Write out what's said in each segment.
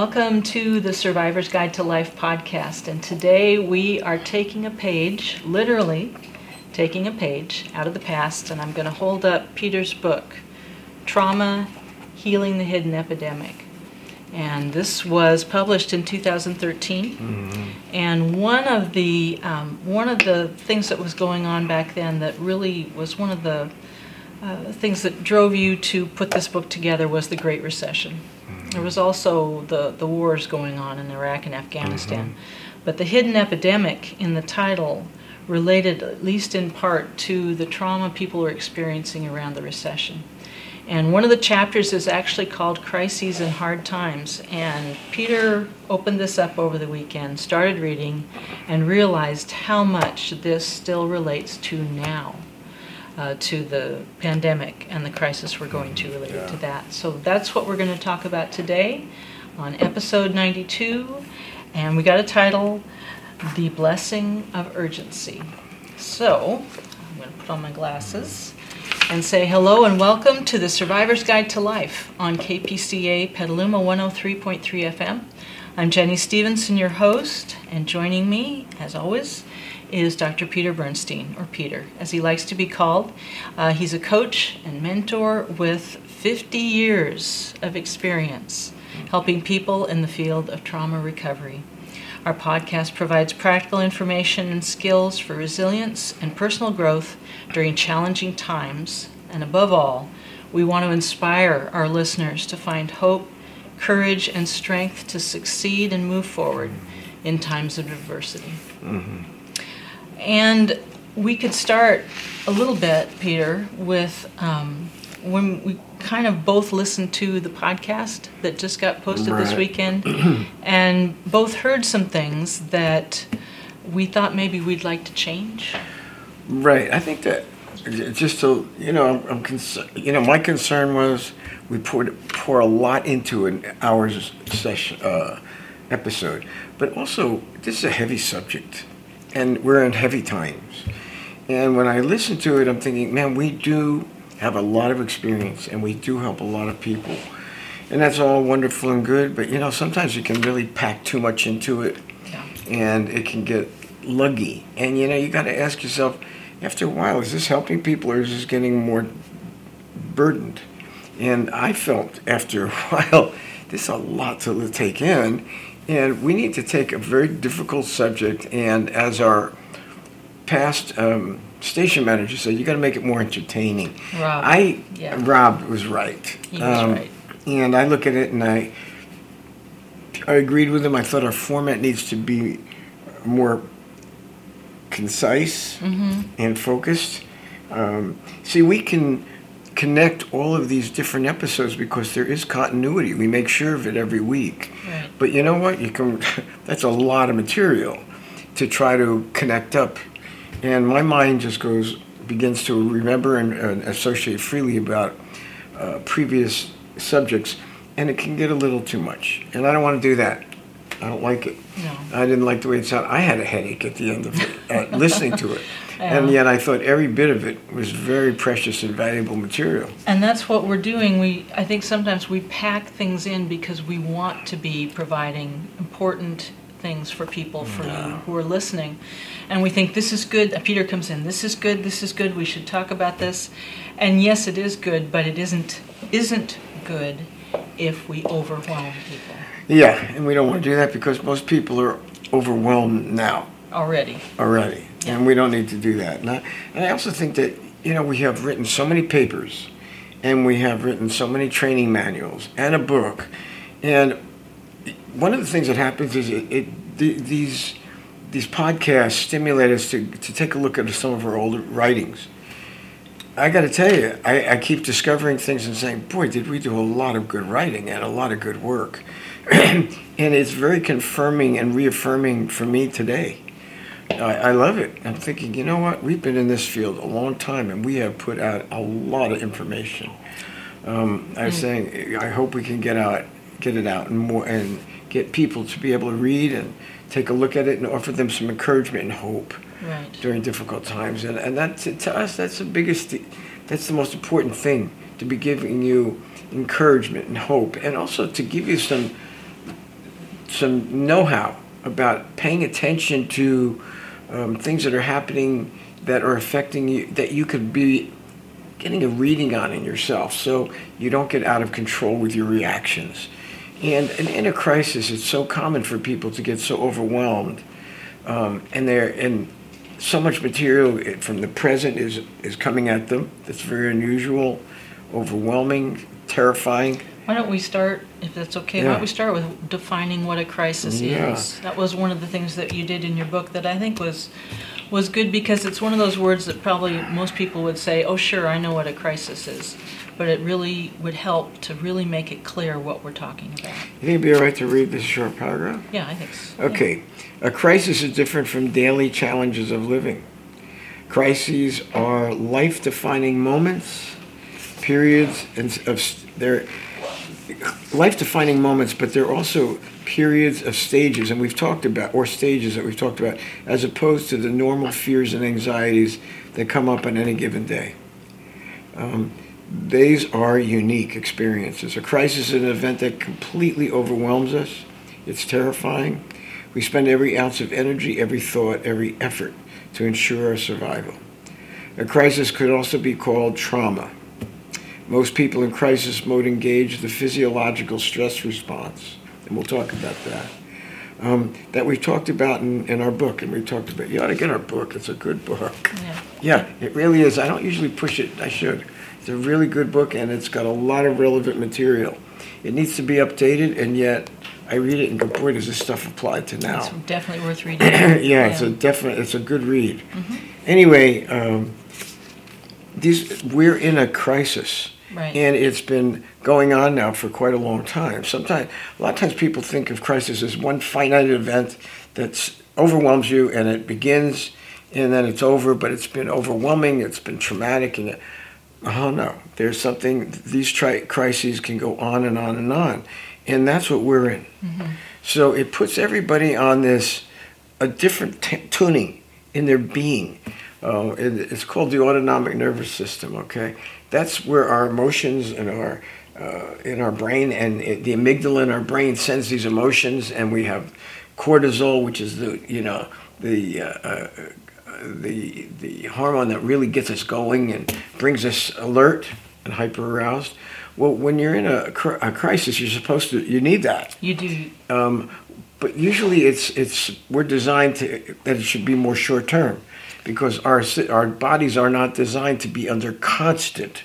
Welcome to the Survivor's Guide to Life podcast. And today we are taking a page, literally taking a page out of the past, and I'm going to hold up Peter's book, Trauma Healing the Hidden Epidemic. And this was published in 2013. Mm-hmm. And one of the um, one of the things that was going on back then that really was one of the uh, things that drove you to put this book together was the Great Recession. There was also the, the wars going on in Iraq and Afghanistan. Mm-hmm. But the hidden epidemic in the title related, at least in part, to the trauma people were experiencing around the recession. And one of the chapters is actually called Crises and Hard Times. And Peter opened this up over the weekend, started reading, and realized how much this still relates to now uh, to the pandemic and the crisis we're going to related yeah. to that. So that's what we're going to talk about today on episode 92. And we got a title The Blessing of Urgency. So I'm going to put on my glasses and say hello and welcome to the Survivor's Guide to Life on KPCA Petaluma 103.3 FM. I'm Jenny Stevenson, your host, and joining me, as always, is Dr. Peter Bernstein, or Peter, as he likes to be called. Uh, he's a coach and mentor with 50 years of experience helping people in the field of trauma recovery. Our podcast provides practical information and skills for resilience and personal growth during challenging times, and above all, we want to inspire our listeners to find hope, courage, and strength to succeed and move forward in times of adversity. Mm-hmm. And we could start a little bit, Peter, with um, when we kind of both listened to the podcast that just got posted right. this weekend and both heard some things that we thought maybe we'd like to change. Right. I think that just so you know, I'm, I'm concerned. You know, my concern was we poured pour a lot into an hour's session uh, episode, but also this is a heavy subject and we're in heavy times. And when I listen to it, I'm thinking, man, we do have a lot of experience and we do help a lot of people. And that's all wonderful and good, but you know, sometimes you can really pack too much into it yeah. and it can get luggy. And you know, you got to ask yourself, after a while, is this helping people or is this getting more burdened? And I felt after a while, this is a lot to take in. And we need to take a very difficult subject, and as our past um, station manager said, you got to make it more entertaining. Rob. I yeah. Rob was right. He was um, right. And I look at it and I I agreed with him. I thought our format needs to be more concise mm-hmm. and focused. Um, see, we can connect all of these different episodes because there is continuity. We make sure of it every week. Right. But you know what? You can. That's a lot of material to try to connect up, and my mind just goes begins to remember and, and associate freely about uh, previous subjects, and it can get a little too much. And I don't want to do that. I don't like it. No. I didn't like the way it sounded. I had a headache at the end of it, listening to it. Yeah. And yet I thought every bit of it was very precious and valuable material. And that's what we're doing. We I think sometimes we pack things in because we want to be providing important things for people for no. you who are listening. And we think this is good. Uh, Peter comes in. This is good. This is good. We should talk about this. And yes, it is good, but it isn't isn't good if we overwhelm people. Yeah, and we don't want to do that because most people are overwhelmed now. Already. Already and we don't need to do that. And I, and I also think that you know we have written so many papers, and we have written so many training manuals and a book, and one of the things that happens is it, it the, these these podcasts stimulate us to, to take a look at some of our older writings. I got to tell you, I, I, keep discovering things and saying, boy, did we do a lot of good writing and a lot of good work. and it's very confirming and reaffirming for me today. I, I love it. I'm thinking, you know what? We've been in this field a long time, and we have put out a lot of information. Um, I was mm. saying, I hope we can get out, get it out, and more, and get people to be able to read and take a look at it and offer them some encouragement and hope right. during difficult times. And and that to us, that's the biggest, that's the most important thing to be giving you encouragement and hope, and also to give you some some know-how about paying attention to um, things that are happening that are affecting you that you could be getting a reading on in yourself so you don't get out of control with your reactions. And, in a crisis, it's so common for people to get so overwhelmed. Um, and they're and so much material from the present is is coming at them that's very unusual, overwhelming, terrifying. Why don't we start, if that's okay, why don't we start with defining what a crisis Yeah. is? That was one of the things that you did in your book that I think was was good because it's one of those words that probably most people would say, "Oh, sure, I know what a crisis is," but it really would help to really make it clear what we're talking about. You think it'd be all right to read this short paragraph? Yeah, I think so. Okay. A crisis is different from daily challenges of living. Crises are life defining moments, periods, of s- they're life defining moments, but they're also periods of stages, and we've talked about, or stages that we've talked about, as opposed to the normal fears and anxieties that come up on any given day. Um, these are unique experiences. A crisis is an event that completely overwhelms us. It's terrifying. We spend every ounce of energy, every thought, every effort to ensure our survival. A crisis could also be called trauma. Most people in crisis mode engage the physiological stress response, and we'll talk about that. Um, that we've talked about in, in our book, and we talked about. You ought to get our book. It's a good book. Yeah. Yeah, it really is. I don't usually push it. I should. It's a really good book, and it's got a lot of relevant material. It needs to be updated, and yet I read it and go, boy, does this stuff apply to now? It's definitely worth reading. yeah, it's a definite. It's a good read. Anyway, um, these we're in a crisis, Right. and it's been going on now for quite a long time. Sometimes, a lot of times, people think of crisis as one finite event that overwhelms you, and it begins, and then it's over. But it's been overwhelming. It's been traumatic, and it, oh no, there's something. These tri- crises can go on and on and on, and that's what we're in. So it puts everybody on this a different t- tuning in their being. Uh, it, it's called the autonomic nervous system. Okay, that's where our emotions and our uh, in our brain and it, the amygdala in our brain sends these emotions, and we have cortisol, which is the you know the uh, uh, the the hormone that really gets us going and brings us alert and hyper aroused. Well, when you're in a, a crisis, you're supposed to you need that. You do. Um, but usually it's it's we're designed to that it should be more short term because our our bodies are not designed to be under constant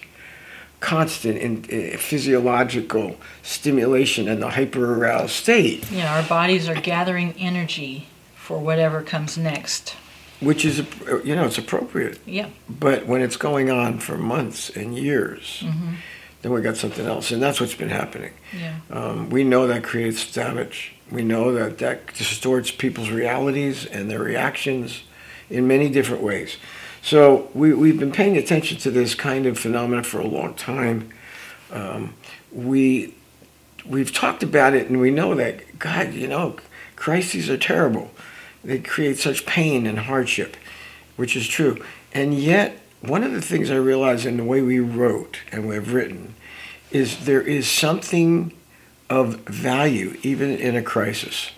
constant in, uh, physiological stimulation and the hyper aroused state Yeah, our bodies are gathering energy for whatever comes next. which is you know it's appropriate Yeah. but when it's going on for months and years Mm-hmm. then we got something else and that's what's been happening Yeah. Um, we know that creates damage. We know that that distorts people's realities and their reactions in many different ways. So we, we've been paying attention to this kind of phenomena for a long time. Um, we, we've talked about it and we know that, God, you know, crises are terrible. They create such pain and hardship, which is true. And yet, one of the things I realize in the way we wrote and we've written is there is something of value even in a crisis.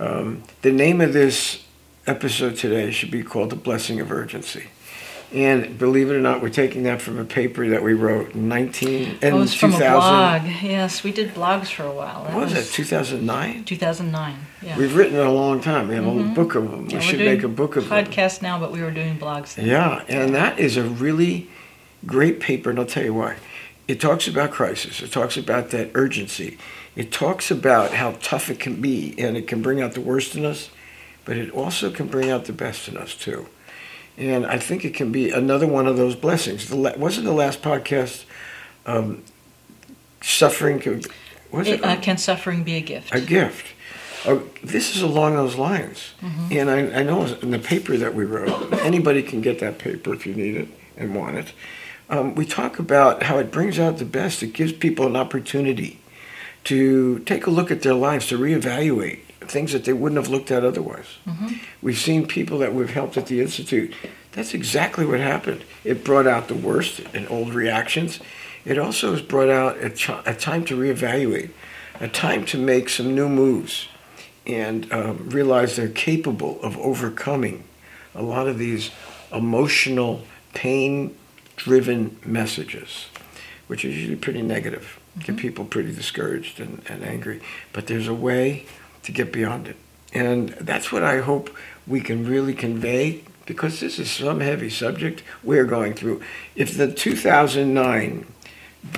Um, the name of this episode today should be called The Blessing of Urgency. And believe it or not, we're taking that from a paper that we wrote in 19 in Oh, it's from a blog. Yes, we did blogs for a while. That What was it? 2009. 2009. Yeah. We've written a long time. We have a mm-hmm. book of them. Yeah, we should make a book of them. podcast now, but we were doing blogs then. Yeah, and that is a really great paper, and I'll tell you why. It talks about crisis. It talks about that urgency. It talks about how tough it can be, and it can bring out the worst in us, but it also can bring out the best in us too. And I think it can be another one of those blessings. The la- wasn't the last podcast um, suffering? Can, was it? It, uh, can suffering be a gift? a gift. Uh, this is along those lines. And I, I know in the paper that we wrote, anybody can get that paper if you need it and want it. Um, we talk about how it brings out the best. It gives people an opportunity to take a look at their lives, to reevaluate things that they wouldn't have looked at otherwise. We've seen people that we've helped at the Institute. That's exactly what happened. It brought out the worst in old reactions. It also has brought out a, ch- a time to reevaluate, a time to make some new moves. and um, realize they're capable of overcoming a lot of these emotional, pain driven messages, which are usually pretty negative, get Mm-hmm. people pretty discouraged and, and angry. But there's a way to get beyond it. And that's what I hope we can really convey because this is some heavy subject we're going through. If the 2009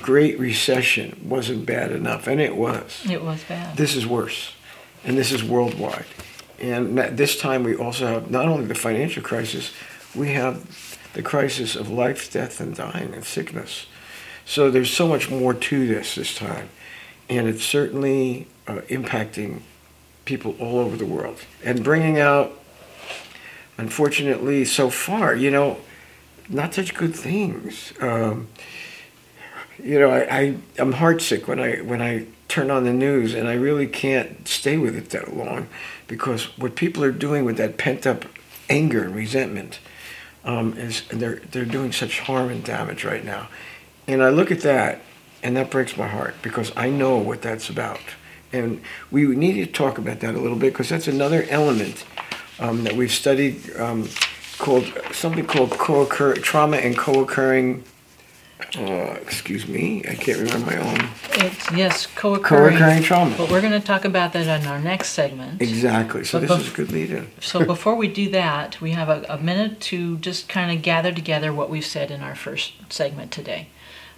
Great Recession wasn't bad enough, and it was, It was bad. this is worse, and this is worldwide. And this time we also have not only the financial crisis, we have the crisis of life, death, and dying and sickness. So there's so much more to this this time, and it's certainly uh, impacting people all over the world. And bringing out, unfortunately, so far, you know, not such good things. Um, you know, I, I I'm heartsick when I when I turn on the news, and I really can't stay with it that long, because what people are doing with that pent up anger and resentment um, is they're they're doing such harm and damage right now, and I look at that, and that breaks my heart because I know what that's about, and we need to talk about that a little bit because that's another element um, that we've studied um, called something called co-occur trauma and co-occurring. Uh, excuse me, I can't remember my own. It's, yes, co-occurring. Co-occurring trauma. But we're going to talk about that in our next segment. Exactly. So But this bef- is a good lead-in. So before we do that, we have a, a minute to just kind of gather together what we've said in our first segment today,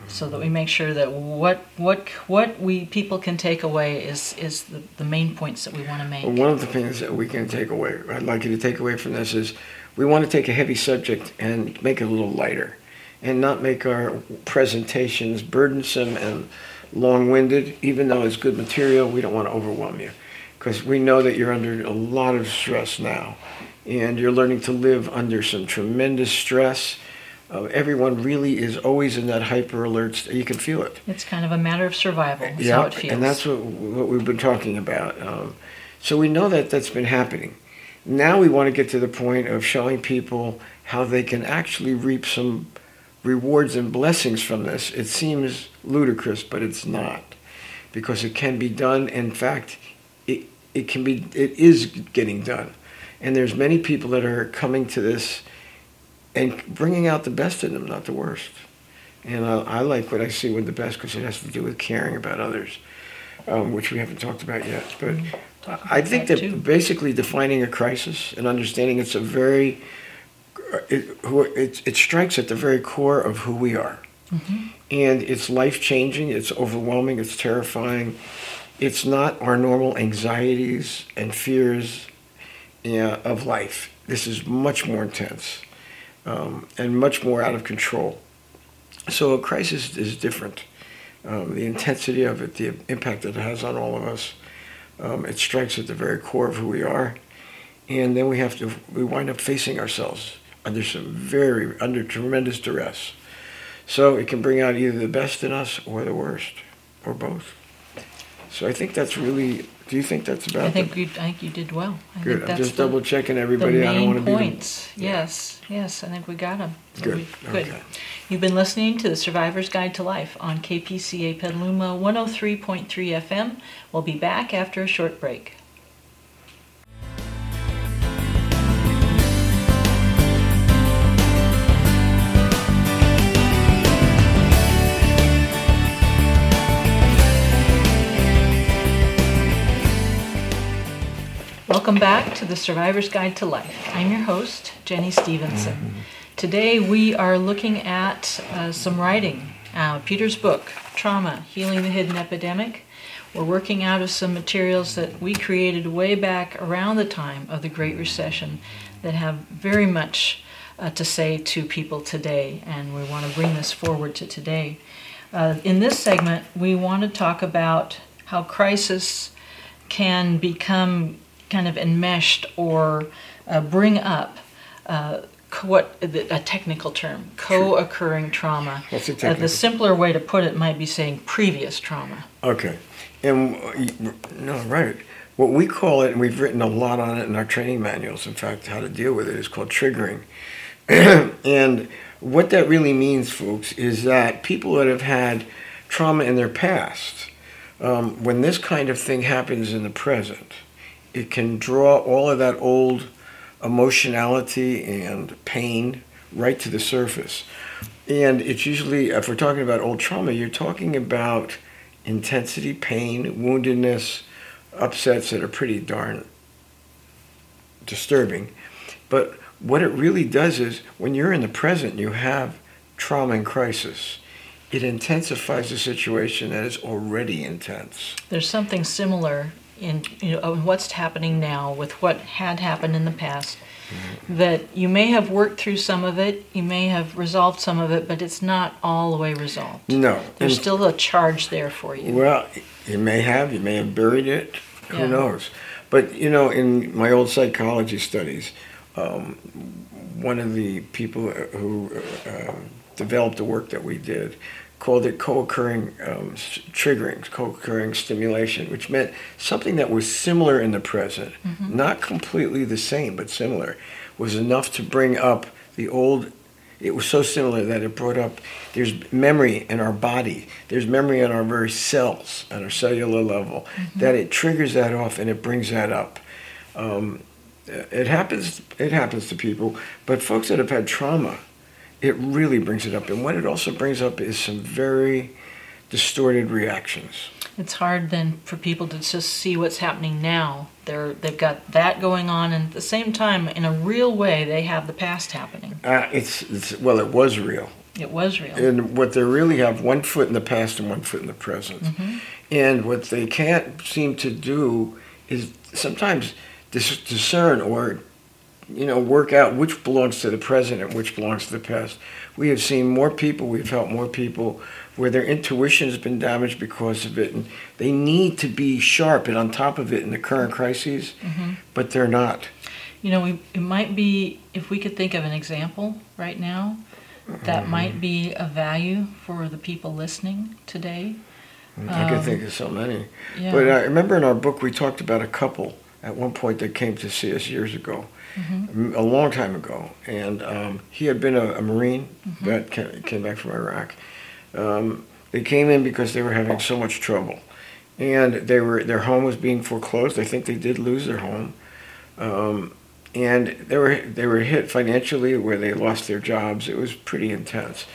so that we make sure that what what what we people can take away is is the, the main points that we want to make. Well, one of the things that we can take away, I'd like you to take away from this is, we want to take a heavy subject and make it a little lighter, and not make our presentations burdensome and long-winded. Even though it's good material, we don't want to overwhelm you, because we know that you're under a lot of stress now, and you're learning to live under some tremendous stress. Uh, everyone really is always in that hyper alert. st- You can feel it. It's kind of a matter of survival. Is Yeah, how it feels. and that's what, what we've been talking about. Um, so we know that that's been happening. Now we want to get to the point of showing people how they can actually reap some rewards and blessings from this. It seems ludicrous, but it's not, because it can be done. In fact, it it can be it is getting done, and there's many people that are coming to this and bringing out the best in them, not the worst. And I, I like what I see with the best because it has to do with caring about others, um, which we haven't talked about yet. But Talk I think that, that basically defining a crisis and understanding it's a very, it, who- it, it strikes at the very core of who we are. Mhm. And it's life changing, it's overwhelming, it's terrifying. It's not our normal anxieties and fears yeah, of life. This is much more intense um, and much more out of control. So a crisis is different. Um, the intensity of it, the impact that it has on all of us, um, it strikes at the very core of who we are, and then we have to we wind up facing ourselves under some very under tremendous duress. So it can bring out either the best in us or the worst, or both. So I think that's really. Do you think that's about? I the- think you I think you did well. I Good. think I'm just double checking the everybody. I don't want to main be. the- points. Yes, yes, I think we got them. Good. Good. Okay. You've been listening to the Survivor's Guide to Life on KPCA Petaluma 103.3 FM. We'll be back after a short break. Welcome back to the Survivor's Guide to Life. I'm your host, Jenny Stevenson. Today we are looking at uh, some writing, uh, Peter's book, Trauma Healing the Hidden Epidemic. We're working out of some materials that we created way back around the time of the Great Recession that have very much uh, to say to people today, and we want to bring this forward to today. Uh, in this segment, we want to talk about how crisis can become kind of enmeshed or uh, bring up uh, co- what a technical term, co-occurring trauma. What's a Uh, the simpler way to put it might be saying previous trauma. Okay. And no, right. What we call it, and we've written a lot on it in our training manuals. In fact, how to deal with it is called triggering. and what that really means, folks, is that people that have had trauma in their past, um, when this kind of thing happens in the present, it can draw all of that old emotionality and pain right to the surface. And it's usually, if we're talking about old trauma, you're talking about intensity, pain, woundedness, upsets that are pretty darn disturbing. But what it really does is when you're in the present, you have trauma and crisis. It intensifies a situation that is already intense. There's something similar in you know what's happening now with what had happened in the past. Mm-hmm. That you may have worked through some of it, you may have resolved some of it, but it's not all the way resolved. No, there's and, still a charge there for you. Well, you may have, you may have buried it. Who yeah. knows? But you know, in my old psychology studies, um, one of the people who uh, developed the work that we did called it co-occurring um, triggering, co-occurring stimulation, which meant something that was similar in the present, mm-hmm. not completely the same, but similar, was enough to bring up the old. It was so similar that it brought up. There's memory in our body. There's memory in our very cells, at our cellular level, mm-hmm. that it triggers that off and it brings that up. Um, it happens. It happens to people, but folks that have had trauma it really brings it up. And what it also brings up is some very distorted reactions. It's hard then for people to just see what's happening now. They're they've got that going on, and at the same time, in a real way, they have the past happening. Uh, it's, it's well, it was real. It was real. And what they really have one foot in the past and one foot in the present. Mm-hmm. And what they can't seem to do is sometimes dis- discern or you know, work out which belongs to the present and which belongs to the past. We have seen more people, we've helped more people where their intuition has been damaged because of it, and they need to be sharp and on top of it in the current crises, mm-hmm. but they're not. You know, we, it might be, if we could think of an example right now, that mm-hmm. might be a value for the people listening today. I um, could think of so many. Yeah. But I remember in our book we talked about a couple at one point that came to see us years ago mm-hmm. a long time ago, and um, he had been a, a Marine mm-hmm. that came, came, back from Iraq. Um, they came in because they were having so much trouble, and they were their home was being foreclosed. I think they did lose their home, um, and they were they were hit financially where they lost their jobs. It was pretty intense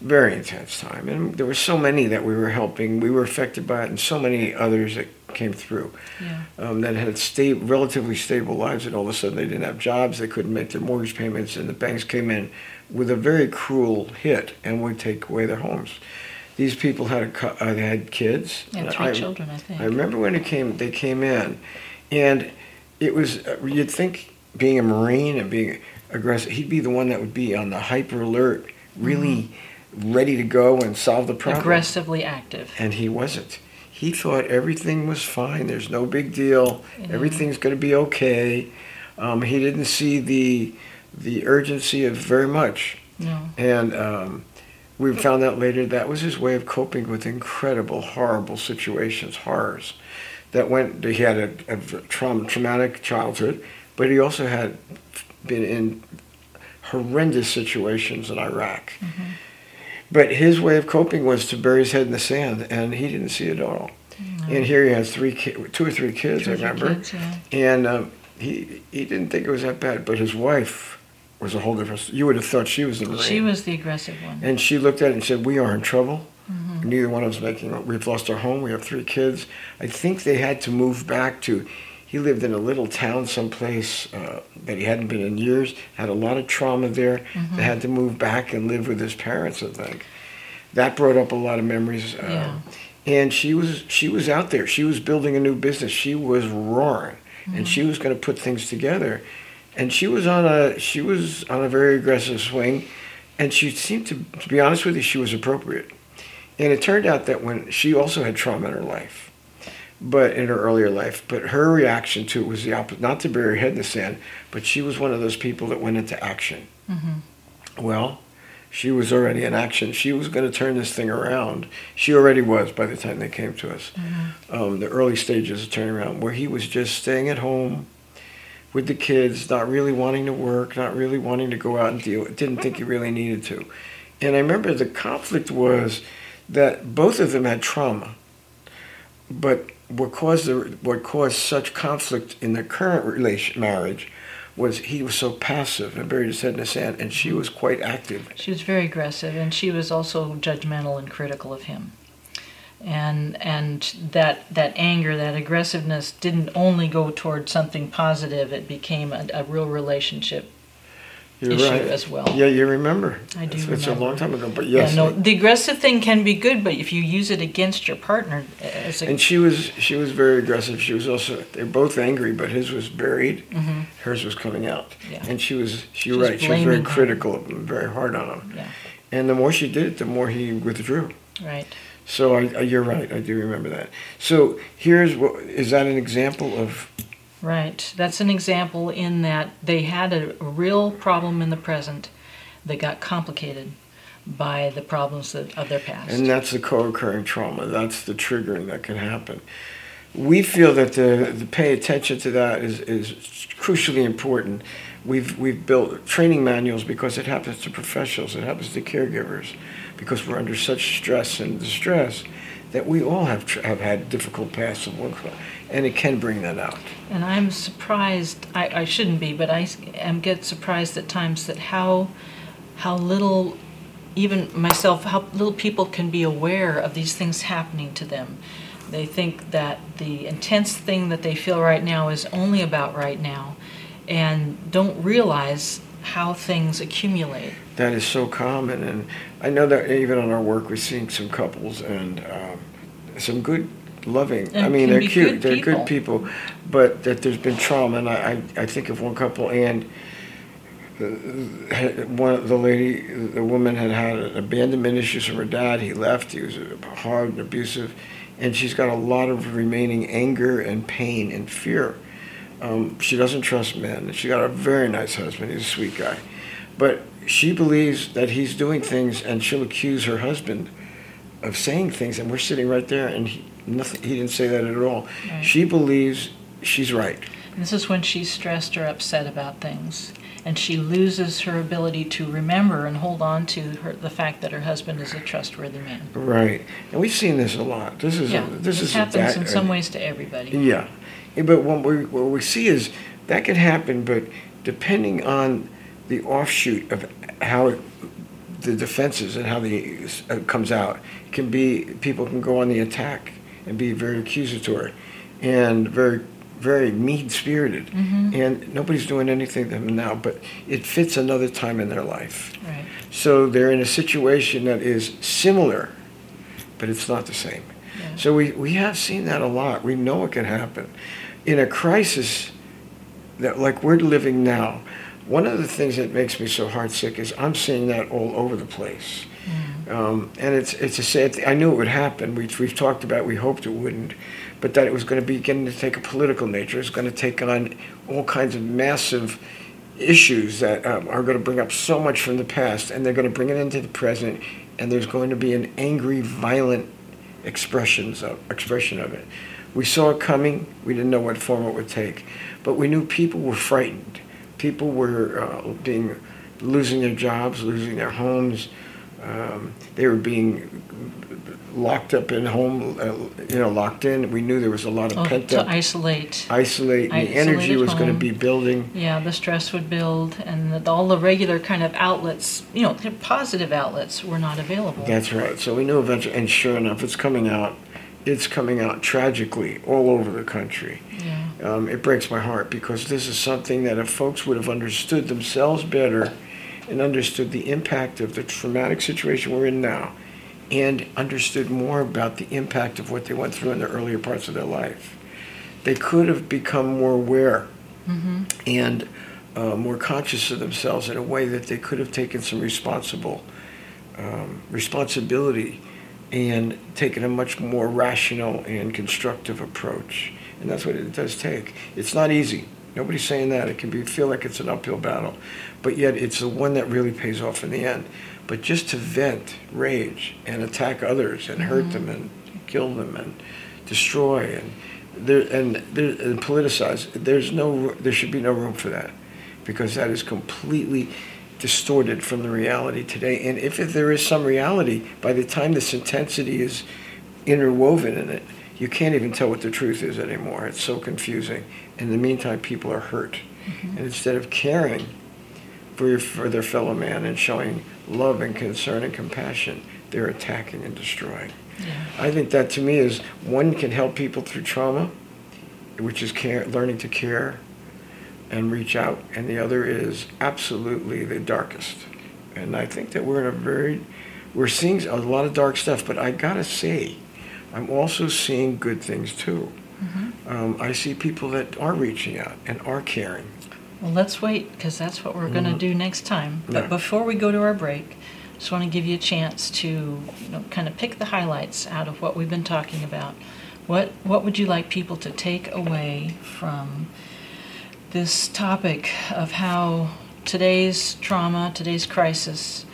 very intense time. And there were so many that we were helping. We were affected by it, and so many others that came through yeah. um, that had sta- relatively stable lives, and all of a sudden they didn't have jobs, they couldn't make their mortgage payments, and the banks came in with a very cruel hit and would take away their homes. These people had a, uh, they had kids. Yeah, three I, children, I think. I remember when it came, they came in, and it was uh, you'd think being a Marine and being aggressive, he'd be the one that would be on the hyper alert, really. Mm-hmm ready to go and solve the problem. Aggressively active. And he wasn't. He thought everything was fine. There's no big deal. Yeah. Everything's going to be okay. Um, he didn't see the the urgency of very much. No. And um, we found out later that was his way of coping with incredible, horrible situations, horrors. That went. He had a, a traum, traumatic childhood, but he also had been in horrendous situations in Iraq. Mm-hmm but his way of coping was to bury his head in the sand, and he didn't see it at all. No. And here he has three, ki- two or three kids, two I remember, kids, yeah. and um, he he didn't think it was that bad. But his wife was a whole different. You would have thought she was the Marine. She was the aggressive one. And she looked at it and said, "We are in trouble. Mm-hmm. Neither one of us making. We've lost our home. We have three kids. I think they had to move back to." He lived in a little town someplace uh, that he hadn't been in years, had a lot of trauma there. Mm-hmm. They had to move back and live with his parents, I think. That brought up a lot of memories. Uh, yeah. And she was she was out there. She was building a new business. She was roaring, mm-hmm. and she was going to put things together. And she was on a she was on a very aggressive swing, and she seemed to to be honest with you, she was appropriate. And it turned out that when she also had trauma in her life, but in her earlier life. But her reaction to it was the opposite, not to bury her head in the sand, but she was one of those people that went into action. Mm-hmm. Well, she was already in action. She was going to turn this thing around. She already was by the time they came to us. Mm-hmm. Um, the early stages of turning around, where he was just staying at home with the kids, not really wanting to work, not really wanting to go out and deal. Didn't think he really needed to. And I remember the conflict was that both of them had trauma, but what caused the, what caused such conflict in the current relation marriage was he was so passive and buried his head in the sand, and she was quite active. She was very aggressive, and she was also judgmental and critical of him. And and that that anger, that aggressiveness, didn't only go toward something positive. It became a, a real relationship You're issue right. as well. Yeah, you remember. I do It's, it's a long time ago, but yes. yeah, no, the aggressive thing can be good, but if you use it against your partner, as a, And she was she was very aggressive. She was also they're both angry, but his was buried, mm-hmm. hers was coming out. Yeah. And she was she, She was right. She was very him. critical of him, very hard on him. yeah, And the more she did it, the more he withdrew. right. So I, I, you're right. I do remember that. So here's what is that an example of Right. That's an example in that they had a real problem in the present that got complicated by the problems that, of their past. And that's the co-occurring trauma. That's the triggering that can happen. We feel that the, the pay attention to that is, is crucially important. We've, we've built training manuals because it happens to professionals, it happens to caregivers, because we're under such stress and distress that we all have, have had difficult pasts of work, and it can bring that out. And I'm surprised, I, I shouldn't be, but I am get surprised at times that how, how little, even myself, how little people can be aware of these things happening to them. They think that the intense thing that they feel right now is only about right now and don't realize how things accumulate. That is so common, and I know that even on our work, we're seeing some couples and um, some good, loving. I mean, they're cute, they're people. good people, but that there's been trauma, and I, I, I think of one couple, and one of the lady, the woman had had abandonment issues from her dad. He left. He was hard and abusive, and she's got a lot of remaining anger and pain and fear. Um, she doesn't trust men. She got a very nice husband. He's a sweet guy, but she believes that he's doing things, and she'll accuse her husband of saying things, and we're sitting right there, and he, nothing. He didn't say that at all. Right. She believes she's right. And this is when she's stressed or upset about things. And she loses her ability to remember and hold on to her, the fact that her husband is a trustworthy man. Right, and we've seen this a lot. This is Yeah, a, this this is a happens in some ways to everybody. Yeah, but what we what we see is that can happen, but depending on the offshoot of how it, the defenses and how the uh, comes out, it can be people can go on the attack and be very accusatory and very very mean spirited, Mhm. and nobody's doing anything to them now. But it fits another time in their life. Right. So they're in a situation that is similar, but it's not the same. Yeah. So we, we have seen that a lot. We know it can happen. In a crisis that like we're living now, one of the things that makes me so heartsick is I'm seeing that all over the place. Um, and it's it's a sad. I knew it would happen. We, we've talked about. it. We hoped it wouldn't, but that it was going to begin to take a political nature. It's going to take on all kinds of massive issues that um, are going to bring up so much from the past, and they're going to bring it into the present. And there's going to be an angry, violent expressions of, expression of it. We saw it coming. We didn't know what form it would take, but we knew people were frightened. People were uh, being losing their jobs, losing their homes. Um, they were being locked up in home, uh, you know, locked in. We knew there was a lot of Oh, pent to up isolate. isolate. and The energy was going to be building. Yeah, the stress would build, and that all the regular kind of outlets, you know, the positive outlets were not available. That's right. So we knew eventually, and sure enough, it's coming out. It's coming out tragically all over the country. Yeah. Um, it breaks my heart because this is something that if folks would have understood themselves better and understood the impact of the traumatic situation we're in now and understood more about the impact of what they went through in the earlier parts of their life, they could have become more aware hmm and uh, more conscious of themselves in a way that they could have taken some responsible um, responsibility and taken a much more rational and constructive approach. And that's what it does take. It's not easy. Nobody's saying that. It can be feel like it's an uphill battle, but yet it's the one that really pays off in the end. But just to vent rage and attack others and hurt mm-hmm. them and kill them and destroy and there and there and politicize. There's no. There should be no room for that, because that is completely distorted from the reality today. And if there is some reality, by the time this intensity is interwoven in it, you can't even tell what the truth is anymore. It's so confusing. In the meantime, people are hurt. Mm-hmm. And instead of caring for, your, for their fellow man and showing love and concern and compassion, they're attacking and destroying. Yeah. I think that to me is one can help people through trauma, which is care, learning to care and reach out, and the other is absolutely the darkest. And I think that we're in a very, we're seeing a lot of dark stuff, but I gotta say, I'm also seeing good things too. Um, I see people that are reaching out and are caring. Well, let's wait because that's what we're going to Mhm. do next time. But Yeah. before we go to our break, just want to give you a chance to you know, kind of pick the highlights out of what we've been talking about. What what would you like people to take away from this topic of how today's trauma, today's crisis,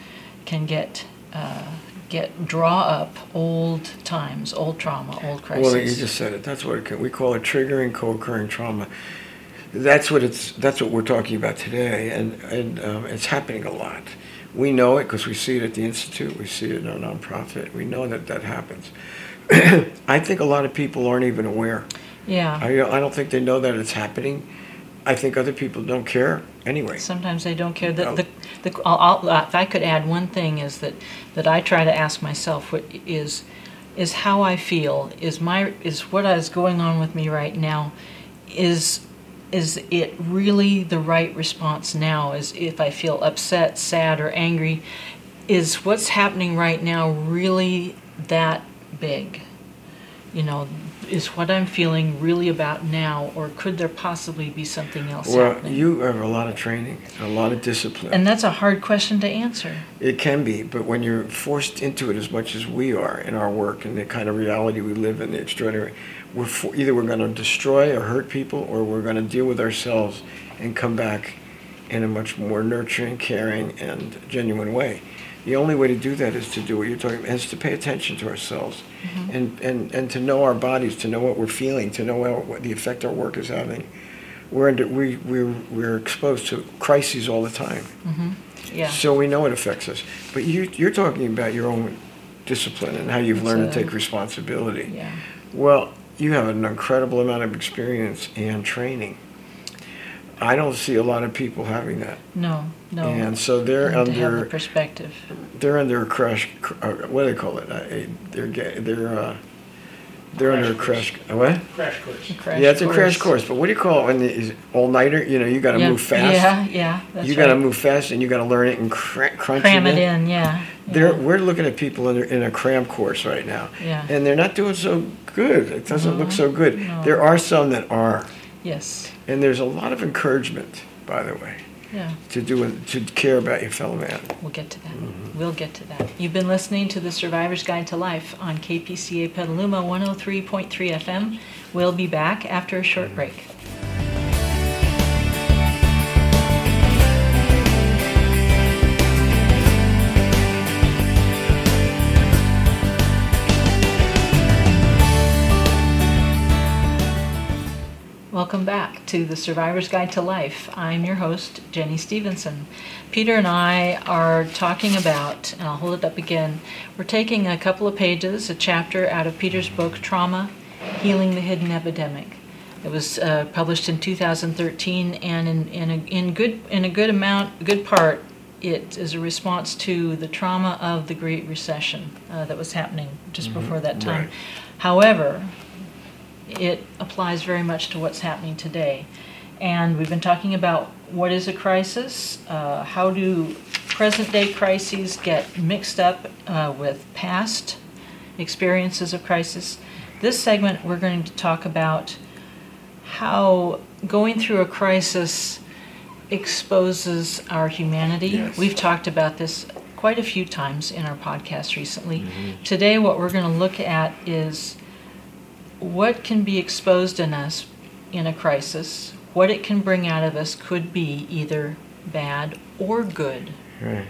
can get uh, get draw up old times, old trauma, old crisis. Well, you just said it. That's what it we call it triggering co-occurring trauma. That's what it's. That's what we're talking about today, and and um, it's happening a lot. We know it because we see it at the institute. We see it in our nonprofit. We know that that happens. I think a lot of people aren't even aware. yeah. I, I don't think they know that it's happening. I think other people don't care anyway. Sometimes they don't care. The, No. the, the, I'll, I'll, uh, if I could add one thing is that, that I try to ask myself what is, is how I feel, is my, is what is going on with me right now, is, is it really the right response now? Is if I feel upset, sad, or angry, is what's happening right now really that big? You know, is what I'm feeling really about now, or could there possibly be something else Well, happening? you have a lot of training, a lot of discipline. And that's a hard question to answer. It can be, but when you're forced into it as much as we are in our work and the kind of reality we live in, the extraordinary, we're for, either we're going to destroy or hurt people, or we're going to deal with ourselves and come back in a much more nurturing, caring, and genuine way. The only way to do that is to do what you're talking about, is to pay attention to ourselves, mm-hmm. and, and, and to know our bodies, to know what we're feeling, to know what, what the effect our work is having. We're under, we we're, we're exposed to crises all the time. Mm-hmm. Yeah. So we know it affects us. But you, you're talking about your own discipline and how you've learned to take responsibility. Yeah. Well, you have an incredible amount of experience and training. I don't see a lot of people having that, No, no. and so they're And to have the under perspective. they're under a crash. cr- uh, What do they call it? Uh, They're ga- they're uh, they're under a crash. Crash a What? Crash course. Crash yeah, it's a crash course. But what do you call it when the all nighter? You know, you got to yeah, move fast. Yeah, yeah. That's you got to right. move fast, and you got to learn it and cr- crunch Cram it in, yeah. They're, yeah. we're looking at people in a, in a cram course right now, Yeah. and they're not doing so good. It doesn't look so good. No. There are some that are, Yes. And there's a lot of encouragement, by the way, Yeah. to do it- to care about your fellow man. We'll get to that. Mm-hmm. We'll get to that. You've been listening to The Survivor's Guide to Life on KPCA Petaluma 103.3 FM. We'll be back after a short break. Welcome back to the Survivor's Guide to Life. I'm your host, Jenny Stevenson. Peter and I are talking about, and I'll hold it up again, we're taking a couple of pages, a chapter out of Peter's book, Trauma Healing the Hidden Epidemic. It was uh, published in 2013, and in, in, a, in, good, in a good amount, good part, it is a response to the trauma of the Great Recession uh, that was happening just before that time. right. However, it applies very much to what's happening today. And we've been talking about what is a crisis, uh, how do present day crises get mixed up uh, with past experiences of crisis. This segment, we're going to talk about how going through a crisis exposes our humanity. Yes. We've talked about this quite a few times in our podcast recently. Today, what we're going to look at is what can be exposed in us in a crisis, what it can bring out of us could be either bad or good. Right.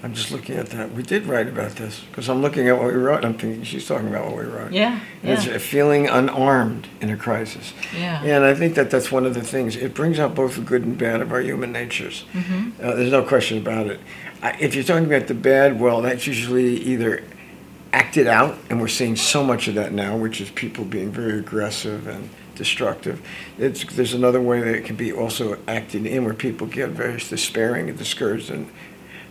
I'm just looking at that. We did write about this because I'm looking at what we wrote. I'm thinking she's talking about what we wrote. Yeah, It's yeah, a feeling unarmed in a crisis. yeah. And I think that that's one of the things. It brings out both the good and bad of our human natures. Mhm. Uh, there's no question about it. I, if you're talking about the bad, well, that's usually either acted out, and we're seeing so much of that now, which is people being very aggressive and destructive. It's, there's another way that it can be also acted in, where people get very despairing and discouraged and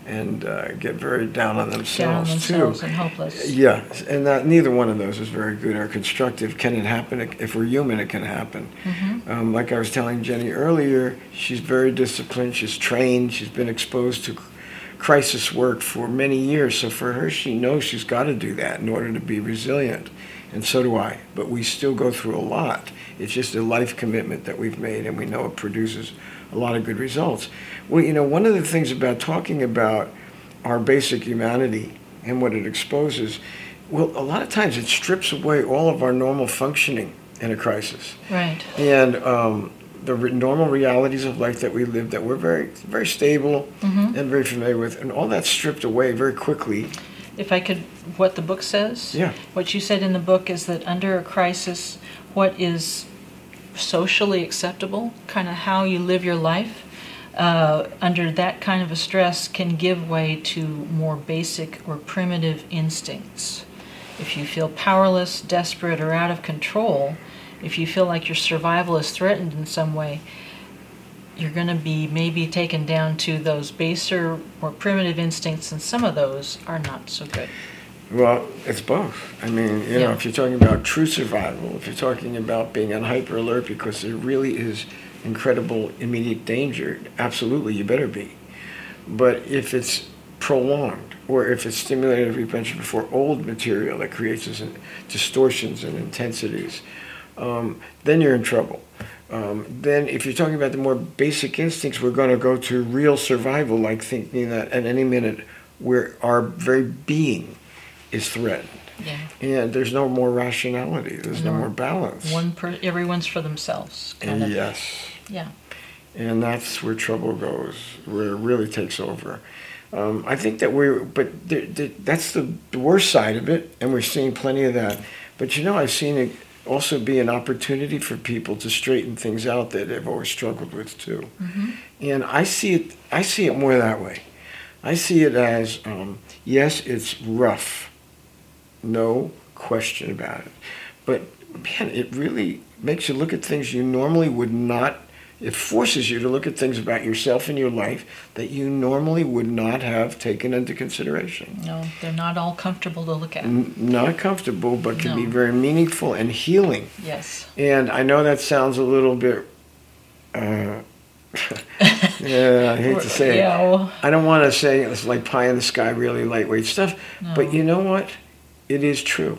and uh, get very down on themselves, Down on themselves, themselves too. and hopeless. Yeah, and that, neither one of those is very good or constructive. Can it happen? If we're human, it can happen. Mm-hmm. Um, like I was telling Jenny earlier, she's very disciplined. She's trained. She's been exposed to crisis work for many years. So for her, she knows she's got to do that in order to be resilient. And so do I. But we still go through a lot. It's just a life commitment that we've made, and we know it produces a lot of good results. Well, you know, one of the things about talking about our basic humanity and what it exposes, well, a lot of times it strips away all of our normal functioning in a crisis. Right. And um, the normal realities of life that we live that we're very, very stable Mm-hmm. and very familiar with, and all that's stripped away very quickly. If I could, what the book says? Yeah. What you said in the book is that under a crisis, what is socially acceptable, kind of how you live your life, uh, under that kind of a stress can give way to more basic or primitive instincts. If you feel powerless, desperate, or out of control, if you feel like your survival is threatened in some way, you're going to be maybe taken down to those baser, more primitive instincts, and some of those are not so good. Well, it's both. I mean, you know, if you're talking about true survival, if you're talking about being on hyper alert because there really is incredible immediate danger, absolutely, you better be. But if it's prolonged, or if it's stimulated, as we mentioned before, old material that creates distortions and intensities, um, then you're in trouble. Um, then, if you're talking about the more basic instincts, we're going to go to real survival, like thinking that at any minute, where our very being is threatened. Yeah. And there's no more rationality. There's no No. more balance. One per, everyone's for themselves. Kind of. yes. Yeah. And that's where trouble goes, where it really takes over. Um, I think that we're, but th th that's the, the worst side of it, and we're seeing plenty of that. But you know, I've seen it also be an opportunity for people to straighten things out that they've always struggled with too. And I see it, I see it more that way. I see it as, um, yes, it's rough, no question about it. But man, it really makes you look at things you normally would not. It forces you to look at things about yourself and your life that you normally would not have taken into consideration. No, they're not all comfortable to look at. N- not comfortable, but can be very meaningful and healing. Yes. And I know that sounds a little bit. Uh, yeah, I hate to say it. Yeah. Well, I don't want to say it's like pie in the sky, really lightweight stuff. But you know what? It is true.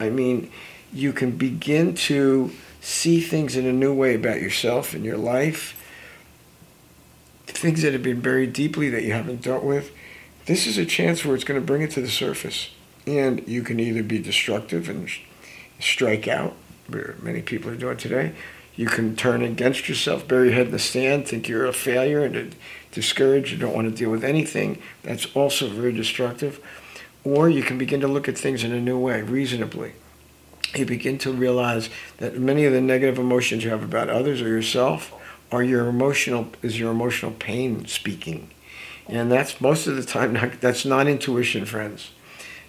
I mean, you can begin to see things in a new way about yourself and your life, things that have been buried deeply that you haven't dealt with. This is a chance where it's going to bring it to the surface. And you can either be destructive and strike out, where many people are doing today. You can turn against yourself, bury your head in the sand, think you're a failure and discouraged, you don't want to deal with anything. That's also very destructive. Or you can begin to look at things in a new way, reasonably. You begin to realize that many of the negative emotions you have about others or yourself are your emotional is your emotional pain speaking. And that's most of the time not, that's not intuition, friends.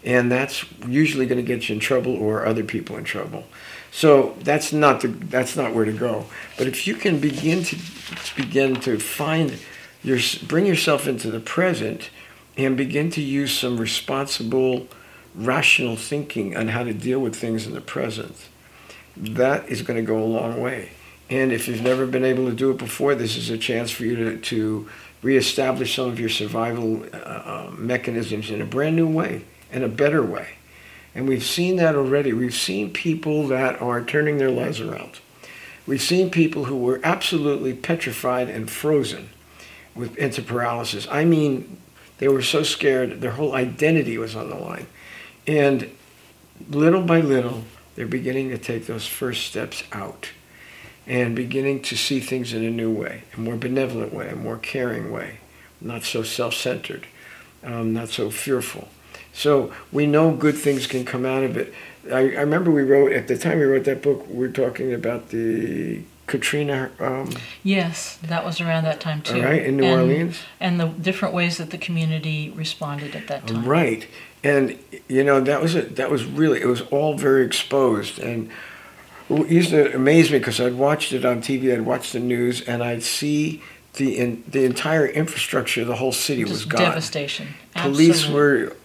And that's usually going to get you in trouble or other people in trouble. So that's not the that's not where to go. But if you can begin to begin to find your bring yourself into the present and begin to use some responsible rational thinking on how to deal with things in the present, that is going to go a long way. And if you've never been able to do it before, this is a chance for you to, to reestablish some of your survival uh, uh, mechanisms in a brand new way, in a better way. And we've seen that already. We've seen people that are turning their lives around. We've seen people who were absolutely petrified and frozen with into paralysis. I mean, they were so scared, their whole identity was on the line. And little by little, they're beginning to take those first steps out and beginning to see things in a new way, a more benevolent way, a more caring way, not so self centered, um, not so fearful. So we know good things can come out of it. I, I remember we wrote, at the time we wrote that book, we were talking about the Katrina, um, Yes, that was around that time too. all right, in New And- Orleans? And the different ways that the community responded at that time. Right, and you know that was it. That was really it was all very exposed, and it used to amaze me because I'd watched it on TV, I'd watch the news, and I'd see the in, the entire infrastructure of the whole city was gone. devastation. Police Absolutely. were,